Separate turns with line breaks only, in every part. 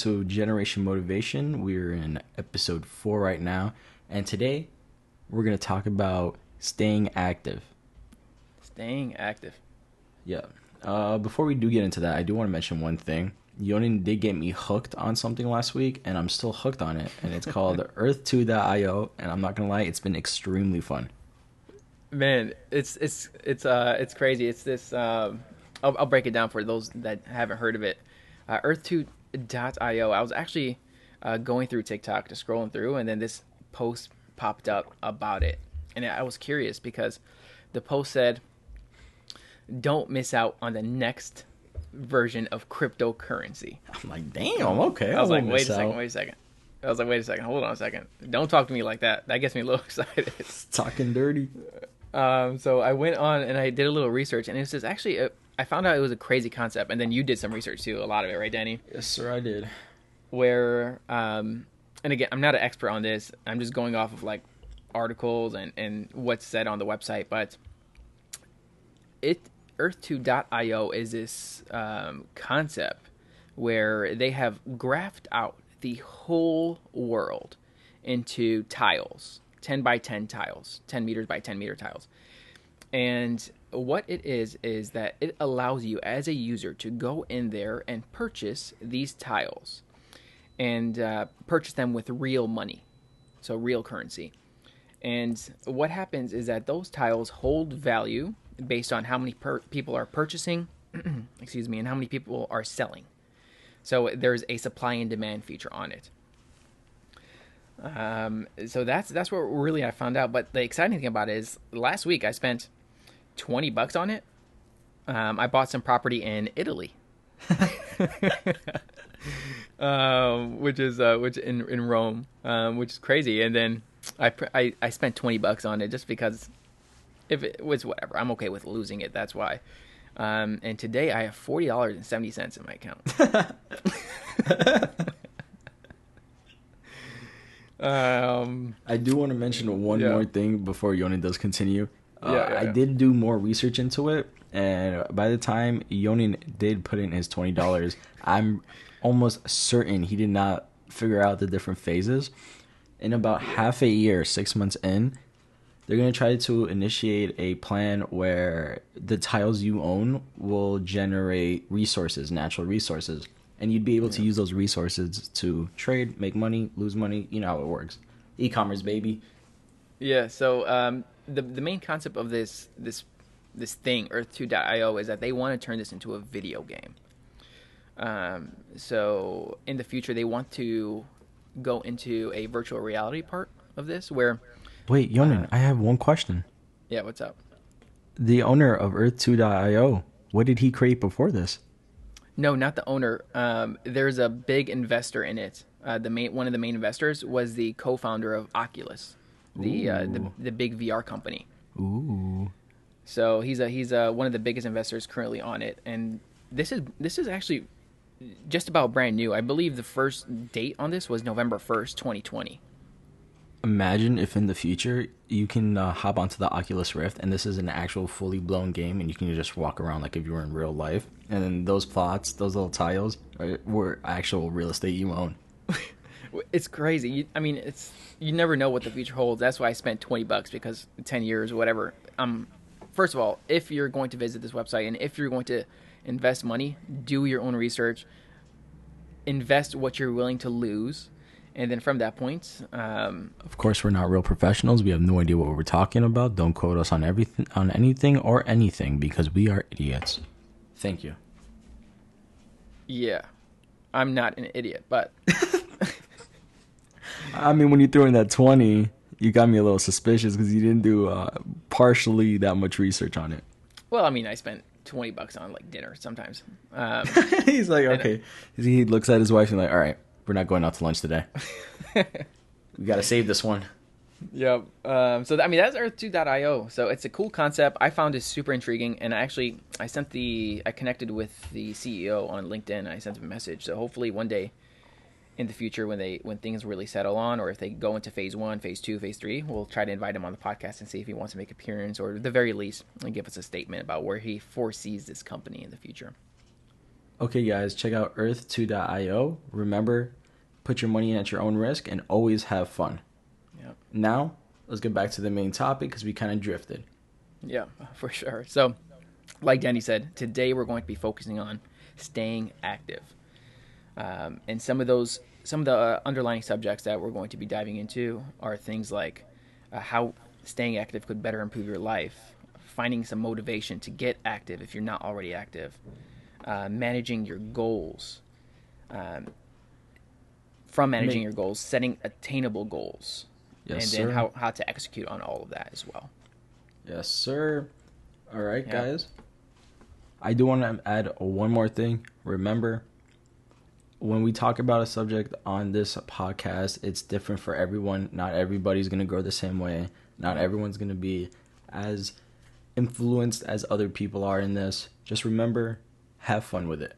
to Generation Motivation. We're in episode four right now, and today we're going to talk about staying active.
Staying active.
Yeah. Uh, before we do get into that, I do want to mention one thing. Yonin did get me hooked on something last week, and I'm still hooked on it. And it's called Earth2.io, and I'm not gonna lie, it's been extremely fun.
Man, it's it's it's uh it's crazy. It's this. Um, I'll, I'll break it down for those that haven't heard of it. Uh, Earth2.io. I was actually uh, going through TikTok, just scrolling through, and then this post popped up about it, and I was curious because the post said, "Don't miss out on the next version of cryptocurrency."
I'm like, damn, okay.
I was like, wait a second,
out.
wait a second. I was like, wait a second, hold on a second. Don't talk to me like that. That gets me a little excited.
Talking dirty.
Um, so I went on and I did a little research, and it was just actually a, I found out it was a crazy concept, and then you did some research too, a lot of it, right, Danny?
Yes, sir, I did.
Where, um, and again, I'm not an expert on this. I'm just going off of like articles and and what's said on the website, but it Earth2.io is this um, concept where they have graphed out the whole world into tiles 10 by 10 tiles 10 meters by 10 meter tiles and what it is is that it allows you as a user to go in there and purchase these tiles and uh, purchase them with real money so real currency and what happens is that those tiles hold value based on how many per- people are purchasing excuse me and how many people are selling so there's a supply and demand feature on it. Um, so that's that's what really I found out. But the exciting thing about it is last week I spent twenty bucks on it. Um, I bought some property in Italy, um, which is uh, which in in Rome, um, which is crazy. And then I, I I spent twenty bucks on it just because if it was whatever, I'm okay with losing it. That's why. Um, and today I have forty dollars and seventy cents in my account. um,
I do want to mention one
Yeah.
more thing before Yoni does continue. Uh,
Yeah, yeah,
I did do more research into it, and by the time Yonin did put in his twenty dollars, I'm almost certain he did not figure out the different phases. In about half a year, six months in, they're gonna try to initiate a plan where the tiles you own will generate resources, natural resources, and you'd be able to use those resources to trade, make money, lose money. You know how it works. E-commerce, baby.
yeah. So um, the the main concept of this this this thing Earth2.io is that they want to turn this into a video game. Um, so in the future, they want to go into a virtual reality part of this, where
Wait, Yonin, I have one question.
yeah, what's up?
The owner of Earth2.io, what did he create before this?
No, not the owner. Um, there's a big investor in it. Uh, the main one of the main investors was the co-founder of Oculus, the uh, the, the big VR company.
Ooh.
So he's a he's a, one of the biggest investors currently on it, and this is this is actually just about brand new. I believe the first date on this was November first, 2020.
Imagine if in the future you can uh, hop onto the Oculus Rift and this is an actual fully blown game and you can just walk around like if you were in real life. And then those plots, those little tiles, are, were actual real estate you own.
It's crazy. You, I mean, it's you never know what the future holds. That's why I spent 20 bucks because 10 years, whatever. Um, first of all, if you're going to visit this website and if you're going to invest money, do your own research. Invest what you're willing to lose, and then from that point, um,
Of course, we're not real professionals. We have no idea what we're talking about. Don't quote us on everything, on anything or anything, because we are idiots. Thank you.
yeah, I'm not an idiot, but
I mean, when you threw in that twenty, you got me a little suspicious because you didn't do uh, partially that much research on it.
well, I mean, I spent 20 bucks on like dinner sometimes. Um,
He's like, okay. He looks at his wife and like, all right, we're not going out to lunch today. we got to save this one.
Yep. Um, so I mean that's Earth2.io. So it's a cool concept. I found it super intriguing, and I actually I sent the I connected with the CEO on LinkedIn. I sent him a message. So hopefully one day in the future, when they when things really settle on, or if they go into phase one, phase two, phase three, we'll try to invite him on the podcast and see if he wants to make appearance, or at the very least, give us a statement about where he foresees this company in the future.
Okay, guys, check out earth2.io. Remember, put your money in at your own risk and always have fun.
Yep.
Now, let's get back to the main topic because we kind of drifted.
Yeah, for sure. So, like Danny said, today we're going to be focusing on staying active. Um, and some of those, some of the uh, underlying subjects that we're going to be diving into are things like uh, how staying active could better improve your life, finding some motivation to get active if you're not already active, uh, managing your goals, um, from managing
Ma-
your goals, setting attainable goals,
Yes,
and
sir.
then how, how to execute on all of that as well.
Yes, sir. All right,
Yeah.
guys. I do want to add one more thing. Remember, when we talk about a subject on this podcast, it's different for everyone. Not everybody's going to grow the same way. Not everyone's going to be as influenced as other people are in this. Just remember, have fun with it.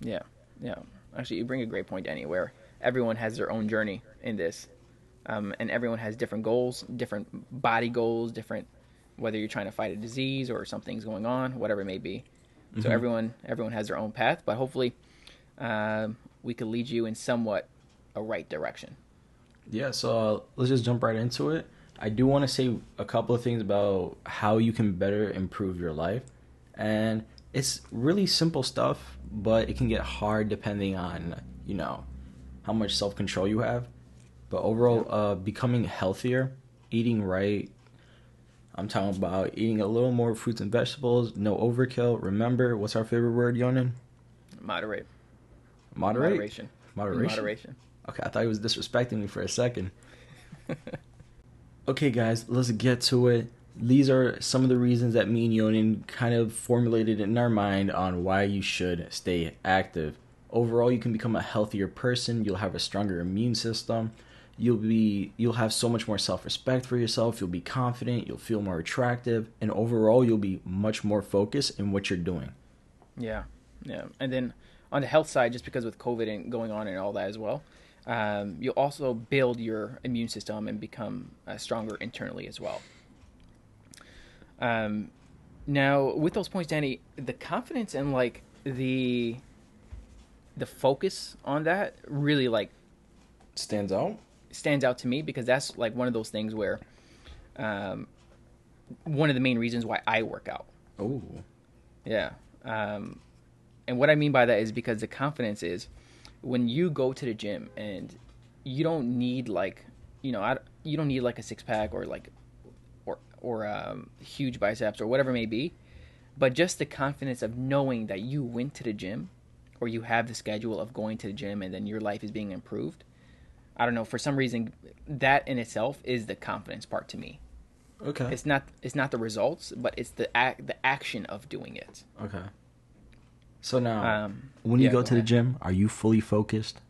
Yeah, yeah. Actually, you bring a great point, Danny, where everyone has their own journey in this, um, and everyone has different goals, different body goals, different whether you're trying to fight a disease or something's going on, whatever it may be. So
Mhm.
everyone everyone has their own path, but hopefully, um, we could lead you in somewhat a right direction.
Yeah, so uh, let's just jump right into it. I do want to say a couple of things about how you can better improve your life. And it's really simple stuff, but it can get hard depending on, you know, how much self control you have. But overall, uh, becoming healthier, eating right. I'm talking about eating a little more fruits and vegetables, no overkill. Remember, what's our favorite word, Yonan?
Moderate,
Moderate?
moderation,
Moderation?
moderation.
Okay, I thought he was disrespecting me for a second. Okay, guys, let's get to it. These are some of the reasons that me and Yonin kind of formulated in our mind on why you should stay active. Overall, you can become a healthier person. You'll have a stronger immune system. You'll be you'll have so much more self-respect for yourself. You'll be confident. You'll feel more attractive, and overall, you'll be much more focused in what you're doing.
Yeah, yeah. And then on the health side, just because with COVID and going on and all that as well, um, you'll also build your immune system and become uh, stronger internally as well. Um, now, with those points, Danny, the confidence and like the the focus on that really like
Stands out.
stands out to me because that's like one of those things where um, one of the main reasons why I work out.
Oh,
Yeah. Um, and what I mean by that is because the confidence is when you go to the gym and you don't need like, you know, I, you don't need like a six pack or like, or, or um, huge biceps or whatever it may be, but just the confidence of knowing that you went to the gym or you have the schedule of going to the gym and then your life is being improved. I don't know, for some reason, that in itself is the confidence part to me.
okay.
It's not it's not the results, but it's the act the action of doing it.
Okay. So now,
Um,
when you
yeah,
go,
go
to the gym, are you fully focused?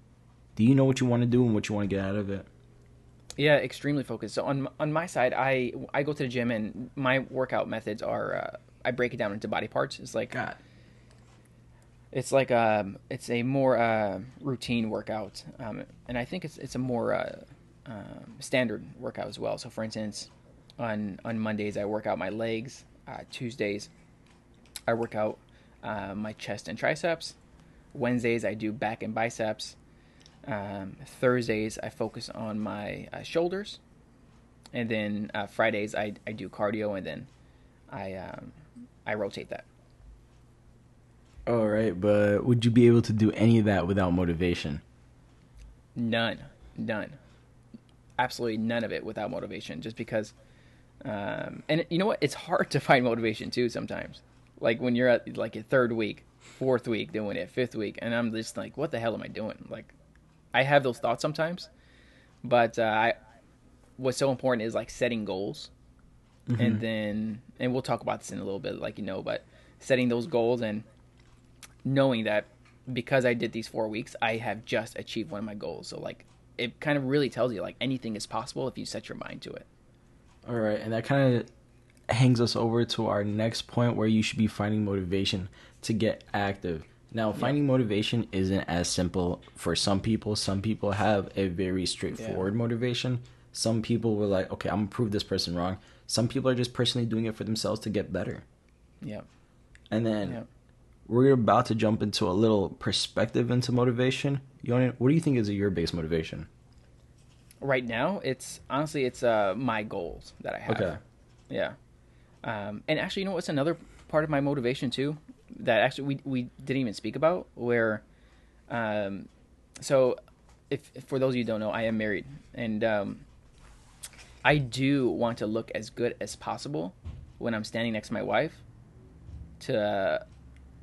Do you know what you want to do and what you want to get out of it?
Yeah, extremely focused. So on on my side, I I go to the gym and my workout methods are uh, I break it down into body parts. It's like
God.
it's like um it's a more uh, routine workout, um, and I think it's it's a more uh, um standard workout as well. So for instance, on on Mondays I work out my legs. Uh, Tuesdays I work out uh, my chest and triceps. Wednesdays I do back and biceps. Um, Thursdays I focus on my uh, shoulders, and then uh, Fridays I I do cardio, and then I um, I rotate that.
All right, but would you be able to do any of that without motivation?
None, none, absolutely none of it without motivation. Just because, um, and you know what? It's hard to find motivation too sometimes. Like when you're at like a third week, fourth week doing it, fifth week, and I'm just like, what the hell am I doing? Like, I have those thoughts sometimes, but uh, I, what's so important is like setting goals, and then and we'll talk about this in a little bit, like you know, but setting those goals and knowing that because I did these four weeks, I have just achieved one of my goals. So like it kind of really tells you like anything is possible if you set your mind to it.
All right, and that kind of hangs us over to our next point where you should be finding motivation to get active. Now, finding motivation isn't as simple for some people. Some people have a very straightforward motivation. Some people were like, okay, I'm gonna prove this person wrong. Some people are just personally doing it for themselves to get better.
Yeah.
And then
Yeah.
we're about to jump into a little perspective into motivation. Yonin, what do you think is your base motivation?
Right now, it's honestly it's uh my goals that I have.
Okay.
Yeah. Um, and actually, you know what's another part of my motivation too that actually we we didn't even speak about where, um, so if, if for those of you don't know, I am married and um, I do want to look as good as possible when I'm standing next to my wife to uh,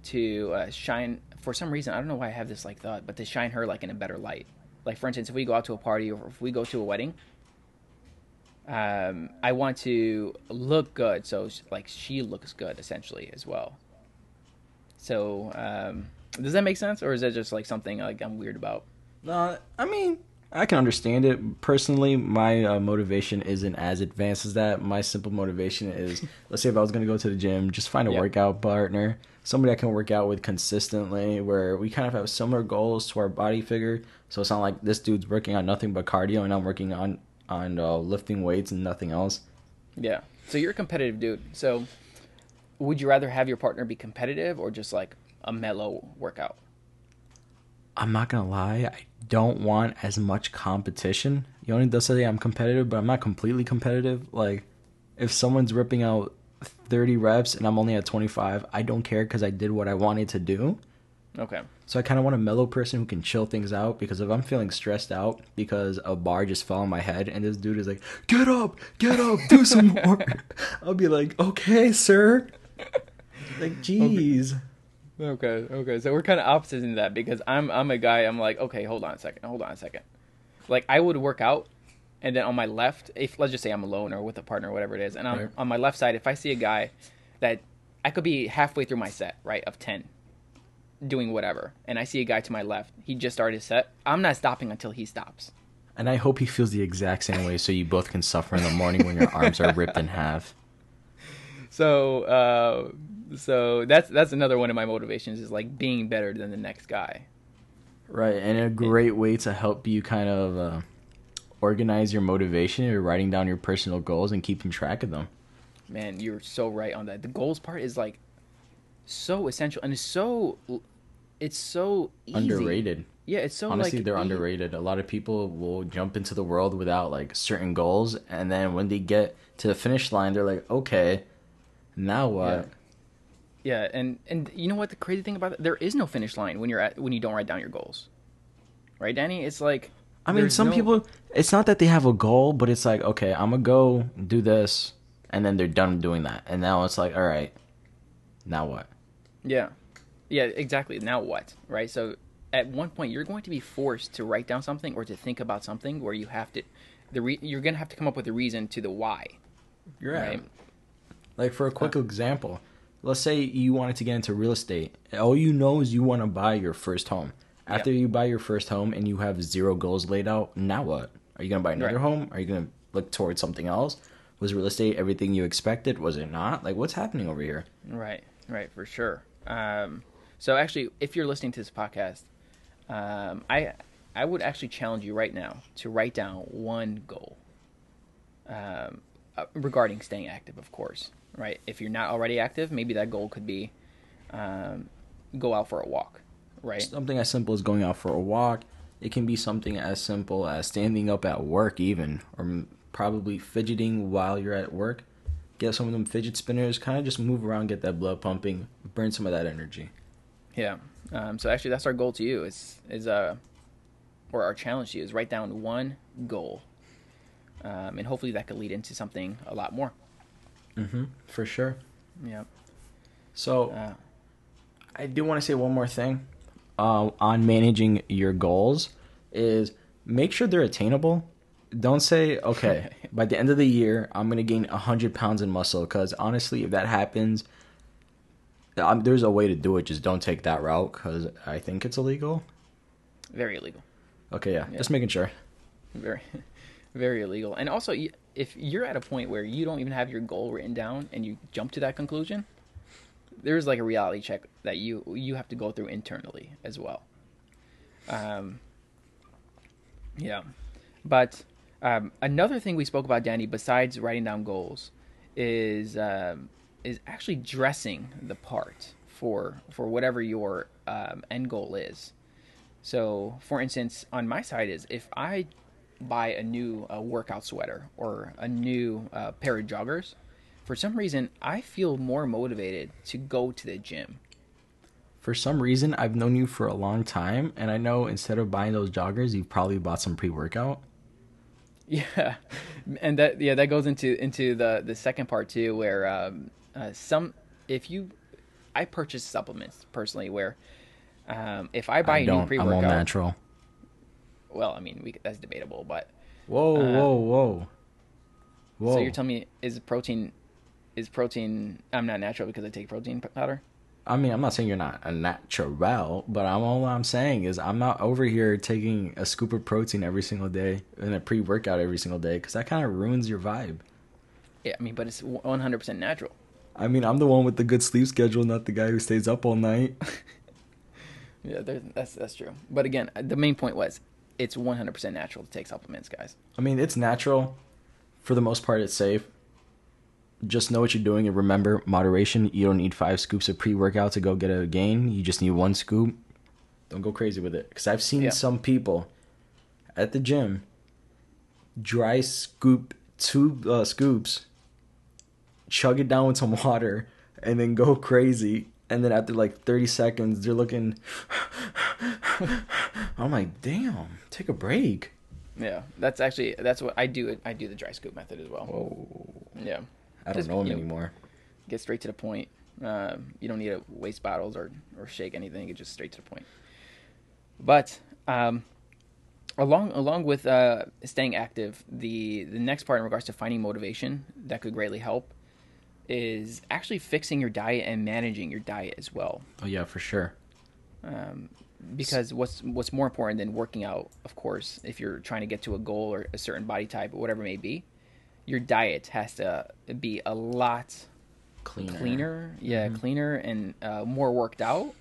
to uh, shine for some reason I don't know why I have this like thought, but to shine her like in a better light. Like for instance, if we go out to a party or if we go to a wedding, um, I want to look good, so like she looks good essentially as well. So um, does that make sense, or is that just like something like I'm weird about?
No, I mean I can understand it. Personally, my uh, motivation isn't as advanced as that. My simple motivation is, let's say if I was going to go to the gym, just find a
Yeah.
workout partner, somebody I can work out with consistently, where we kind of have similar goals to our body figure. So it's not like this dude's working on nothing but cardio, and I'm working on on uh, lifting weights and nothing else.
Yeah. So you're a competitive dude. So would you rather have your partner be competitive or just like a mellow workout?
I'm not gonna lie, I don't want as much competition. Yoni does say I'm competitive, but I'm not completely competitive. Like, if someone's ripping out 30 reps and I'm only at 25, I don't care because I did what I wanted to do.
Okay.
So I kind of want a mellow person who can chill things out because if I'm feeling stressed out because a bar just fell on my head and this dude is like, "Get up, get up, do some more," I'll be like, "Okay, sir." Like, jeez.
Okay. Okay. So we're kind of opposites in that because I'm I'm a guy. I'm like, okay, hold on a second. Hold on a second. Like I would work out, and then on my left, if let's just say I'm alone or with a partner or whatever it is, and I'm,
Right.
on my left side, if I see a guy that I could be halfway through my set, right, of ten, doing whatever, and I see a guy to my left, he just started his set. I'm not stopping until he stops.
And I hope he feels the exact same way so you both can suffer in the morning when your arms are ripped in half.
So, uh, so that's that's another one of my motivations is like being better than the next guy.
Right, and a great way to help you kind of uh, organize your motivation is writing down your personal goals and keeping track of them.
Man, you're so right on that. The goals part is like so essential and it's so it's so easy.
Underrated.
Yeah, it's so
Honestly,
like
they're
e-
underrated. A lot of people will jump into the world without like certain goals, and then when they get to the finish line, they're like, "Okay, now what?"
Yeah, and and you know what the crazy thing about it? There is no finish line when you're at when you don't write down your goals. Right, Danny? It's like
I mean, some
no-
people. It's not that they have a goal, but it's like, okay, I'm gonna go do this, and then they're done doing that, and now it's like, all right, now what?
Yeah. Yeah, exactly. Now what? Right? So at one point you're going to be forced to write down something or to think about something where you have to the re- you're going to have to come up with a reason to the why.
You're
Right.
Like for a quick example, let's say you wanted to get into real estate. All you know is you want to buy your first home. After you buy your first home and you have zero goals laid out, now what? Are you gonna buy another
Right.
home? Are you gonna look towards something else? Was real estate everything you expected? Was it not? Like what's happening over here?
Right, right, for sure. Um, so actually, if you're listening to this podcast, um, I I would actually challenge you right now to write down one goal um, uh, regarding staying active. Of course, right. If you're not already active, maybe that goal could be um, go out for a walk. Right.
Something as simple as going out for a walk. It can be something as simple as standing up at work, even, or probably fidgeting while you're at work. Get some of them fidget spinners, kind of just move around, get that blood pumping, burn some of that energy.
Yeah. Um, so actually, that's our goal to you. Is is uh, or our challenge to you is write down one goal, um, and hopefully that could lead into something a lot more.
Mm-hmm. For sure.
Yeah.
So
Uh,
I do want to say one more thing uh, on managing your goals is make sure they're attainable. Don't say, okay, by the end of the year, I'm going to gain 100 pounds in muscle. Because honestly, if that happens, um, there's a way to do it. Just don't take that route because I think it's illegal.
very illegal.
Okay, yeah,
Yeah.
just making sure.
Very, very illegal. And also, if you're at a point where you don't even have your goal written down and you jump to that conclusion, there's like a reality check that you you have to go through internally as well. Um, yeah, but um, another thing we spoke about, Danny, besides writing down goals, is um, is actually dressing the part for for whatever your um, end goal is. So, for instance, on my side is if I buy a new uh, workout sweater or a new uh, pair of joggers, for some reason I feel more motivated to go to the gym.
For some reason, I've known you for a long time, and I know instead of buying those joggers, you've probably bought some pre-workout.
Yeah, and that yeah that goes into into the the second part too, where um, uh, some if you I purchase supplements personally where um, if I buy
I
a new
don't.
pre
I'm all
workout,
natural.
well, I mean we, that's debatable, but
Whoa,
Uh,
whoa, whoa, whoa!
so you're telling me is protein is protein I'm not natural because I take protein powder?
I mean, I'm not saying you're not a natural, but I'm all I'm saying is I'm not over here taking a scoop of protein every single day and a pre-workout every single day because that kind of ruins your vibe.
Yeah, I mean, but it's 100% natural.
I mean, I'm the one with the good sleep schedule, not the guy who stays up all night.
Yeah, that's that's true. But again, the main point was it's 100% natural to take supplements, guys.
I mean, it's natural. For the most part, it's safe. Just know what you're doing and remember moderation. You don't need five scoops of pre workout to go get a gain. You just need one scoop. Don't go crazy with it. Because I've seen
Yeah.
some people at the gym dry scoop two uh, scoops, chug it down with some water, and then go crazy. And then after like 30 seconds, they're looking. I'm like, damn, take a break.
Yeah, that's actually that's what I do. I do the dry scoop method as well.
Whoa.
Yeah,
I don't
Just,
know him
you know,
anymore.
get straight to the point. Um, you don't need to waste bottles or or shake anything. Get just straight to the point. But um, along along with uh, staying active, the the next part in regards to finding motivation that could greatly help is actually fixing your diet and managing your diet as well.
Oh yeah, for sure.
um, because what's what's more important than working out, of course, if you're trying to get to a goal or a certain body type or whatever it may be, your diet has to be a lot
Cleaner.
cleaner, yeah,
Mm-hmm.
cleaner and uh, more worked out.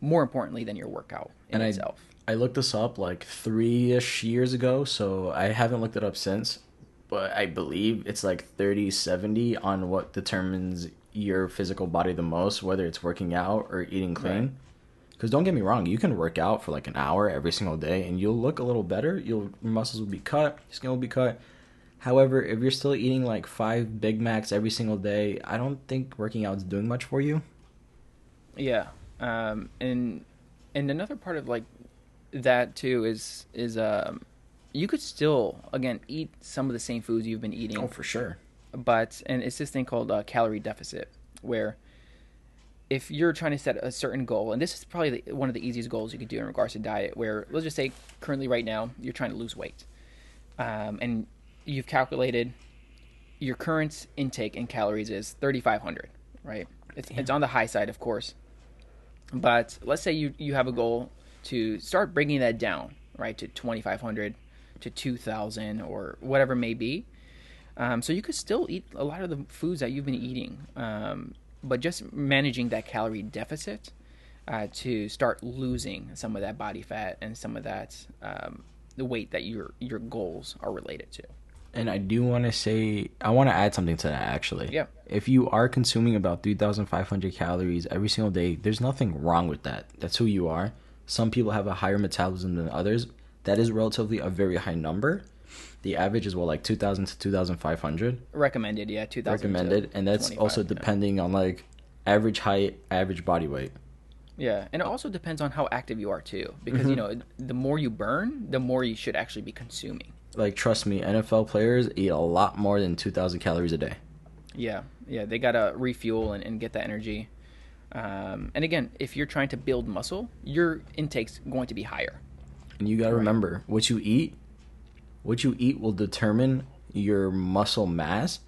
More importantly than your workout in
And I-
itself.
I looked this up like three ish years ago, so I haven't looked it up since. But I believe it's like 30 70 on what determines your physical body the most, whether it's working out or eating clean. Because don't get me wrong, you can work out for like an hour every single day and you'll look a little better. You'll, your muscles will be cut, your skin will be cut. However, if you're still eating like five Big Macs every single day, I don't think working out is doing much for you.
Yeah, um, and and another part of like that too is is um, you could still again eat some of the same foods you've been eating.
Oh, for sure.
but and it's this thing called uh, calorie deficit where if you're trying to set a certain goal and this is probably the, one of the easiest goals you could do in regards to diet where let's just say currently right now you're trying to lose weight um, and you've calculated your current intake in calories is 3500 right it's, it's on the high side of course but let's say you, you have a goal to start bringing that down right to 2500 to 2000 or whatever it may be um, so you could still eat a lot of the foods that you've been eating, um, but just managing that calorie deficit uh, to start losing some of that body fat and some of that um, the weight that your your goals are related to.
And I do want to say, I want to add something to that actually.
Yeah.
If you are consuming about 3,500 calories every single day, there's nothing wrong with that. That's who you are. Some people have a higher metabolism than others. That is relatively a very high number. The average is what, like 2,000 to 2,500
Recommended, yeah, two thousand.
recommended. And that's also depending on like average height, average body weight.
Yeah, and it also depends on how active you are too, because you know the more you burn, the more you should actually be consuming.
Like, trust me, NFL players eat a lot more than 2,000 calories a day.
Yeah, yeah, they gotta refuel and, and get that energy. Um, and again, if you're trying to build muscle, your intake's going to be higher.
And you got to
Right.
remember what you eat. What you eat will determine your muscle mass.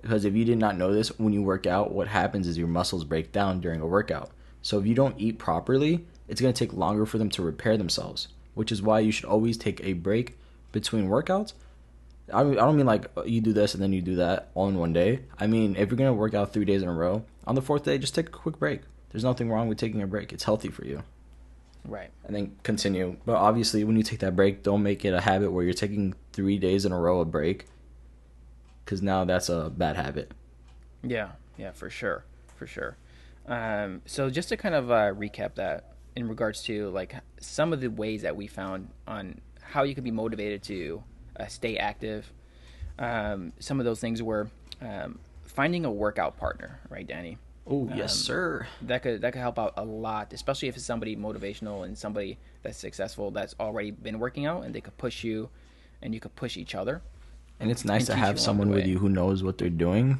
Because if you did not know this, when you work out, what happens is your muscles break down during a workout. So if you don't eat properly, it's going to take longer for them to repair themselves. Which is why you should always take a break between workouts. I I don't mean like you do this and then you do that all in one day. I mean, if you're going to work out three days in a row, on the fourth day, just take a quick break. There's nothing wrong with taking a break. It's healthy for you
Right.
and then continue. But obviously, when you take that break, don't make it a habit where you're taking three days in a row a break, because now that's a bad habit.
Yeah, yeah, for sure, for sure. Um, so just to kind of uh, recap that in regards to like some of the ways that we found on how you can be motivated to uh, stay active. Um, some of those things were um, finding a workout partner, right, Danny?
Oh yes,
Um,
sir.
That could that could help out a lot, especially if it's somebody motivational and somebody that's successful that's already been working out, and they could push you, and you could push each other.
And it's nice
and
to have someone with you who knows what they're doing.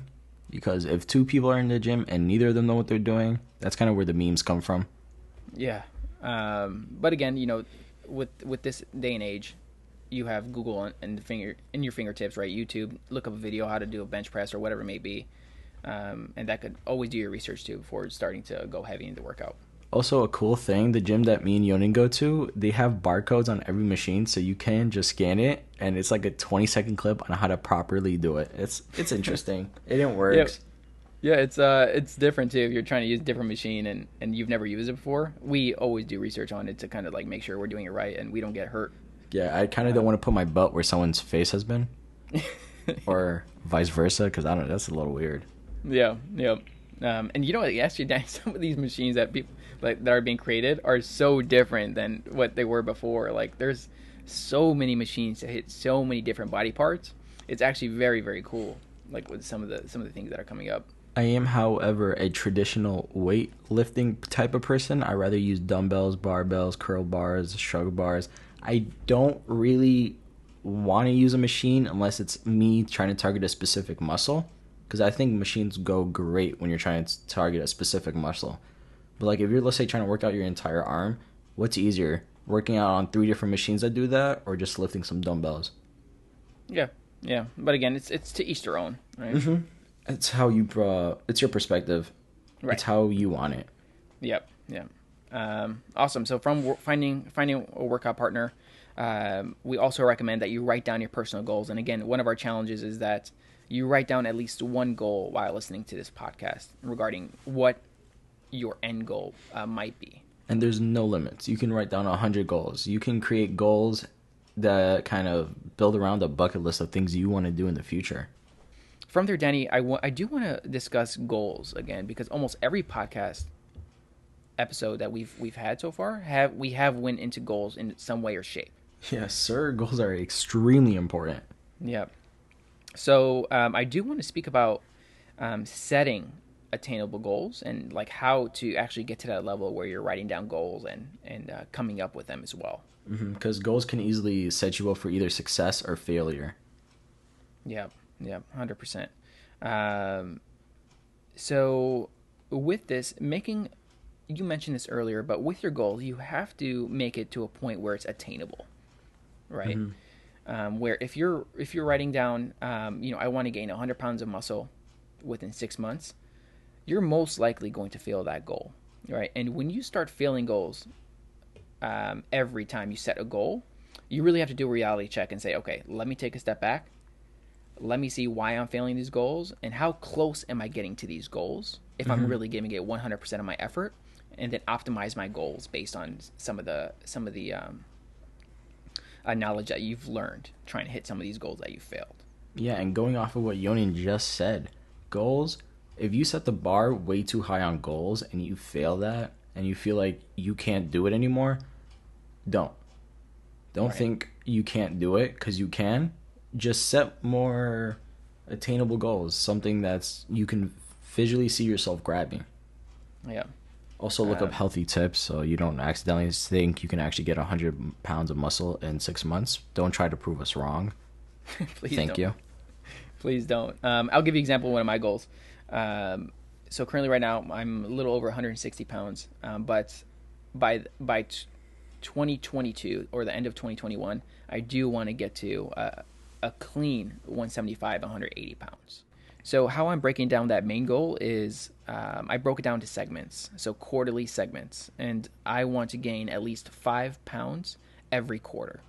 Because if two people are in the gym and neither of them know what they're doing, that's kind of where the memes come from.
Yeah. Um, but again, you know, with with this day and age, you have Google and the finger in your fingertips, right? YouTube, look up a video how to do a bench press or whatever it may be, um, and that could always do your research too before starting to go heavy into the workout.
Also, a cool thing, the gym that me and Yonin go to, they have barcodes on every machine, so you can just scan it, and it's like a 20 second clip on how to properly do it. It's it's interesting. it didn't work.
Yeah, it's uh, it's different too if you're trying to use a different machine and and you've never used it before. We always do research on it to kind of like make sure we're doing it right and we don't get hurt.
Yeah, I kind of don't want to put my butt where someone's face has been, or vice versa, because I don't know. That's a little weird.
Yeah, yeah. Um, and you know what? Actually, some of these machines that people like that are being created are so different than what they were before. Like, there's so many machines that hit so many different body parts. It's actually very, very cool. Like with some of the some of the things that are coming up.
I am, however, a traditional weightlifting type of person. I rather use dumbbells, barbells, curl bars, shrug bars. I don't really want to use a machine unless it's me trying to target a specific muscle. Because I think machines go great when you're trying to target a specific muscle. But like if you're let's say trying to work out your entire arm, what's easier? Working out on three different machines that do that, or just lifting some dumbbells?
Yeah, yeah. But again, it's it's to each their own, right? Mhm.
It's how you, uh, it's your perspective.
Right.
It's how you want it.
Yep. Yeah. Um, awesome. So from finding finding a workout partner, um, we also recommend that you write down your personal goals. And again, one of our challenges is that you write down at least one goal while listening to this podcast regarding what your end goal uh, might be.
and there's no limits. You can write down a hundred goals. You can create goals that kind of build around a bucket list of things you want to do in the future.
From there, Danny, I do want to discuss goals again because almost every podcast episode that we've we've had so far have we have went into goals in some way or shape.
Yes, sir. Goals are extremely important.
Yeah. So um, I do want to speak about um, setting attainable goals and like how to actually get to that level where you're writing down goals and and uh, coming up with them as well.
Because goals can easily set you up for either success or failure.
Yeah, yeah, hundred percent. Um, so with this, making you mentioned this earlier, but with your goal, you have to make it to a point where it's attainable, right? Um, where if you're if you're writing down, um, you know, I want to gain hundred pounds of muscle within six months, you're most likely going to fail that goal, right? And when you start failing goals, um, every time you set a goal, you really have to do a reality check and say, okay, let me take a step back. Let me see why I'm failing these goals and how close am I getting to these goals if I'm really giving it 100% of my effort and then optimize my goals based on some of the some of the um, uh, knowledge that you've learned trying to hit some of these goals that you failed.
Yeah, and going off of what Yonin just said, goals, if you set the bar way too high on goals and you fail that and you feel like you can't do it anymore, don't. Don't
Right.
think you can't do it because you can. Just set more attainable goals, something that's you can visually see yourself grabbing.
Yeah.
Also, look up
Um,
healthy tips so you don't accidentally think you can actually get 100 pounds of muscle in six months. Don't try to prove us wrong.
Please
Thank
don't.
you.
Please don't. Um, I'll give you an example of one of my goals. Um, so currently, right now, I'm a little over 160 pounds. Um, but by by t- 2022 or the end of 2021, I do want to get to uh, a clean 175, 180 pounds. So how I'm breaking down that main goal is um, I broke it down to segments, so quarterly segments, and I want to gain at least five pounds every quarter.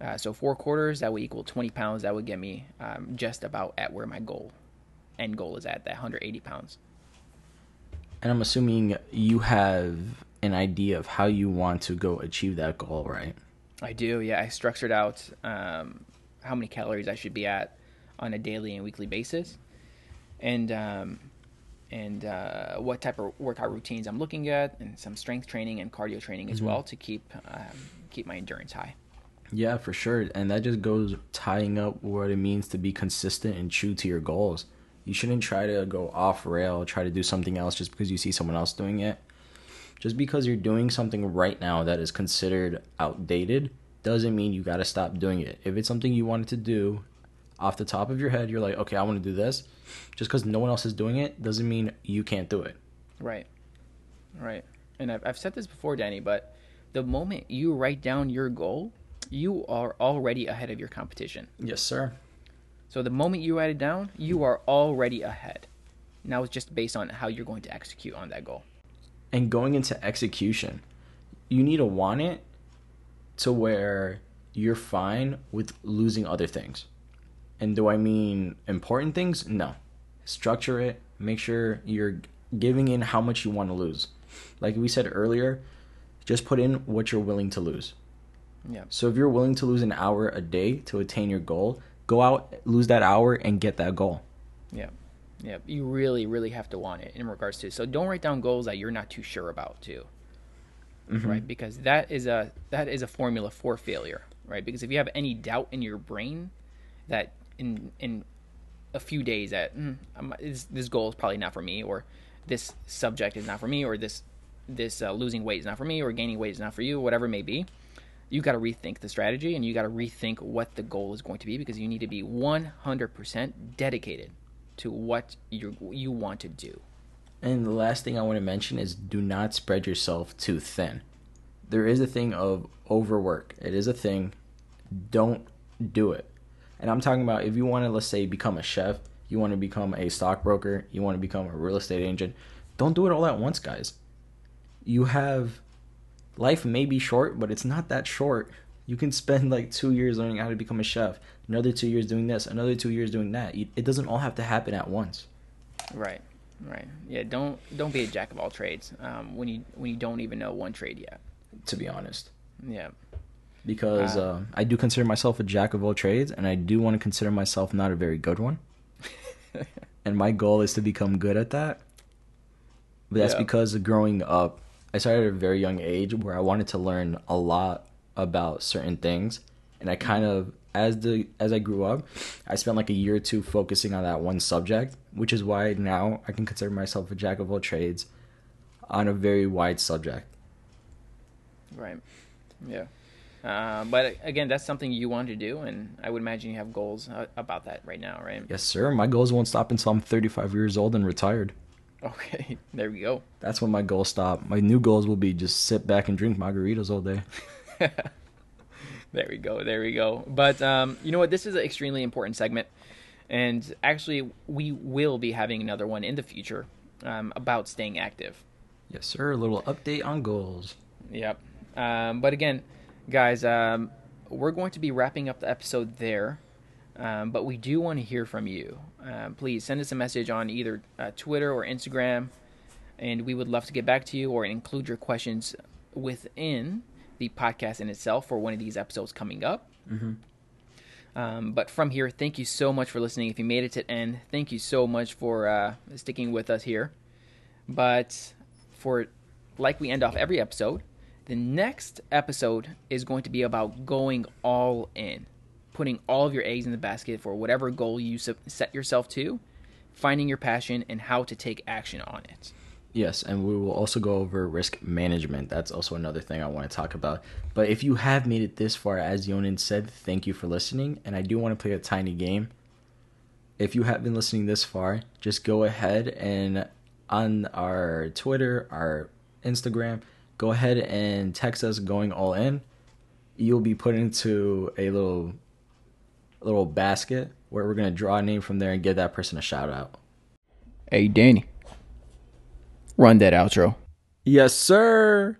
Uh, so four quarters that would equal 20 pounds. That would get me um, just about at where my goal end goal is at that 180 pounds.
And I'm assuming you have an idea of how you want to go achieve that goal, right?
I do, yeah. I structured out um, how many calories I should be at on a daily and weekly basis, and um, and uh, what type of workout routines I'm looking at, and some strength training and cardio training as
Mhm.
well to keep um, keep my endurance high.
Yeah, for sure. And that just goes tying up what it means to be consistent and true to your goals. You shouldn't try to go off rail, try to do something else just because you see someone else doing it. Just because you're doing something right now that is considered outdated doesn't mean you got to stop doing it. If it's something you wanted to do off the top of your head, you're like, okay, I want to do this. Just because no one else is doing it doesn't mean you can't do it.
Right. Right. And I've, I've said this before, Danny, but the moment you write down your goal, you are already ahead of your competition.
Yes, sir.
So the moment you write it down, you are already ahead. Now it's just based on how you're going to execute on that goal.
and going into execution, you need to want it to where you're fine with losing other things. And do I mean important things? No. Structure it, make sure you're giving in how much you want to lose. Like we said earlier, just put in what you're willing to lose.
Yeah.
So if you're willing to lose an hour a day to attain your goal, go out, lose that hour, and get that goal.
Yeah. Yeah. You really, really have to want it in regards to. So don't write down goals that you're not too sure about too.
Mhm.
Right? Because that is a that is a formula for failure. Right? Because if you have any doubt in your brain that in in a few days that mm, this, this goal is probably not for me or this subject is not for me or this this uh, losing weight is not for me or gaining weight is not for you whatever it may be you got to rethink the strategy and you got to rethink what the goal is going to be because you need to be 100% dedicated to what you you want to do
And the last thing I want to mention is do not spread yourself too thin. There is a thing of overwork. It is a thing. Don't do it. And I'm talking about if you want to, let's say, become a chef, you want to become a stockbroker, you want to become a real estate agent, don't do it all at once, guys. You have life may be short, but it's not that short. You can spend like two years learning how to become a chef, another two years doing this, another two years doing that. It doesn't all have to happen at once.
right right yeah don't don't be a jack of all trades um, when you when you don't even know one trade yet
To be honest.
yeah
because
Uh,
uh, I do consider myself a jack of all trades, and I do want to consider myself not a very good one. and my goal is to become good at that. But that's
Yeah.
because growing up, I started at a very young age where I wanted to learn a lot about certain things, and I kind of as the as I grew up, I spent like a year or two focusing on that one subject, which is why now I can consider myself a jack of all trades on a very wide subject.
right yeah uh, but again that's something you want to do and i would imagine you have goals uh, about that right now right
Yes, sir. My goals won't stop until I'm 35 years old and retired.
okay there we go
That's when my goals stop. My new goals will be just sit back and drink margaritas all day.
there we go there we go but um, you know what this is an extremely important segment and actually we will be having another one in the future um, about staying active
Yes, sir. A little update on goals.
Yep. Um, but again, guys, um, we're going to be wrapping up the episode there. Um, but we do want to hear from you. Um, please send us a message on either uh, Twitter or Instagram, and we would love to get back to you or include your questions within the podcast in itself for one of these episodes coming up.
Mm-hmm.
Um, but from here, thank you so much for listening. If you made it to the end, thank you so much for uh, sticking with us here. But for like we end off every episode, the next episode is going to be about going all in, putting all of your eggs in the basket for whatever goal you set yourself to, finding your passion, and how to take action on it.
Yes, and we will also go over risk management. That's also another thing I want to talk about. But if you have made it this far, as Yonan said, thank you for listening. And I do want to play a tiny game. If you have been listening this far, just go ahead and on our Twitter, our Instagram, go ahead and text us going all in. You'll be put into a little little basket where we're gonna draw a name from there and give that person a shout out.
Hey, Danny, run that outro.
Yes, sir.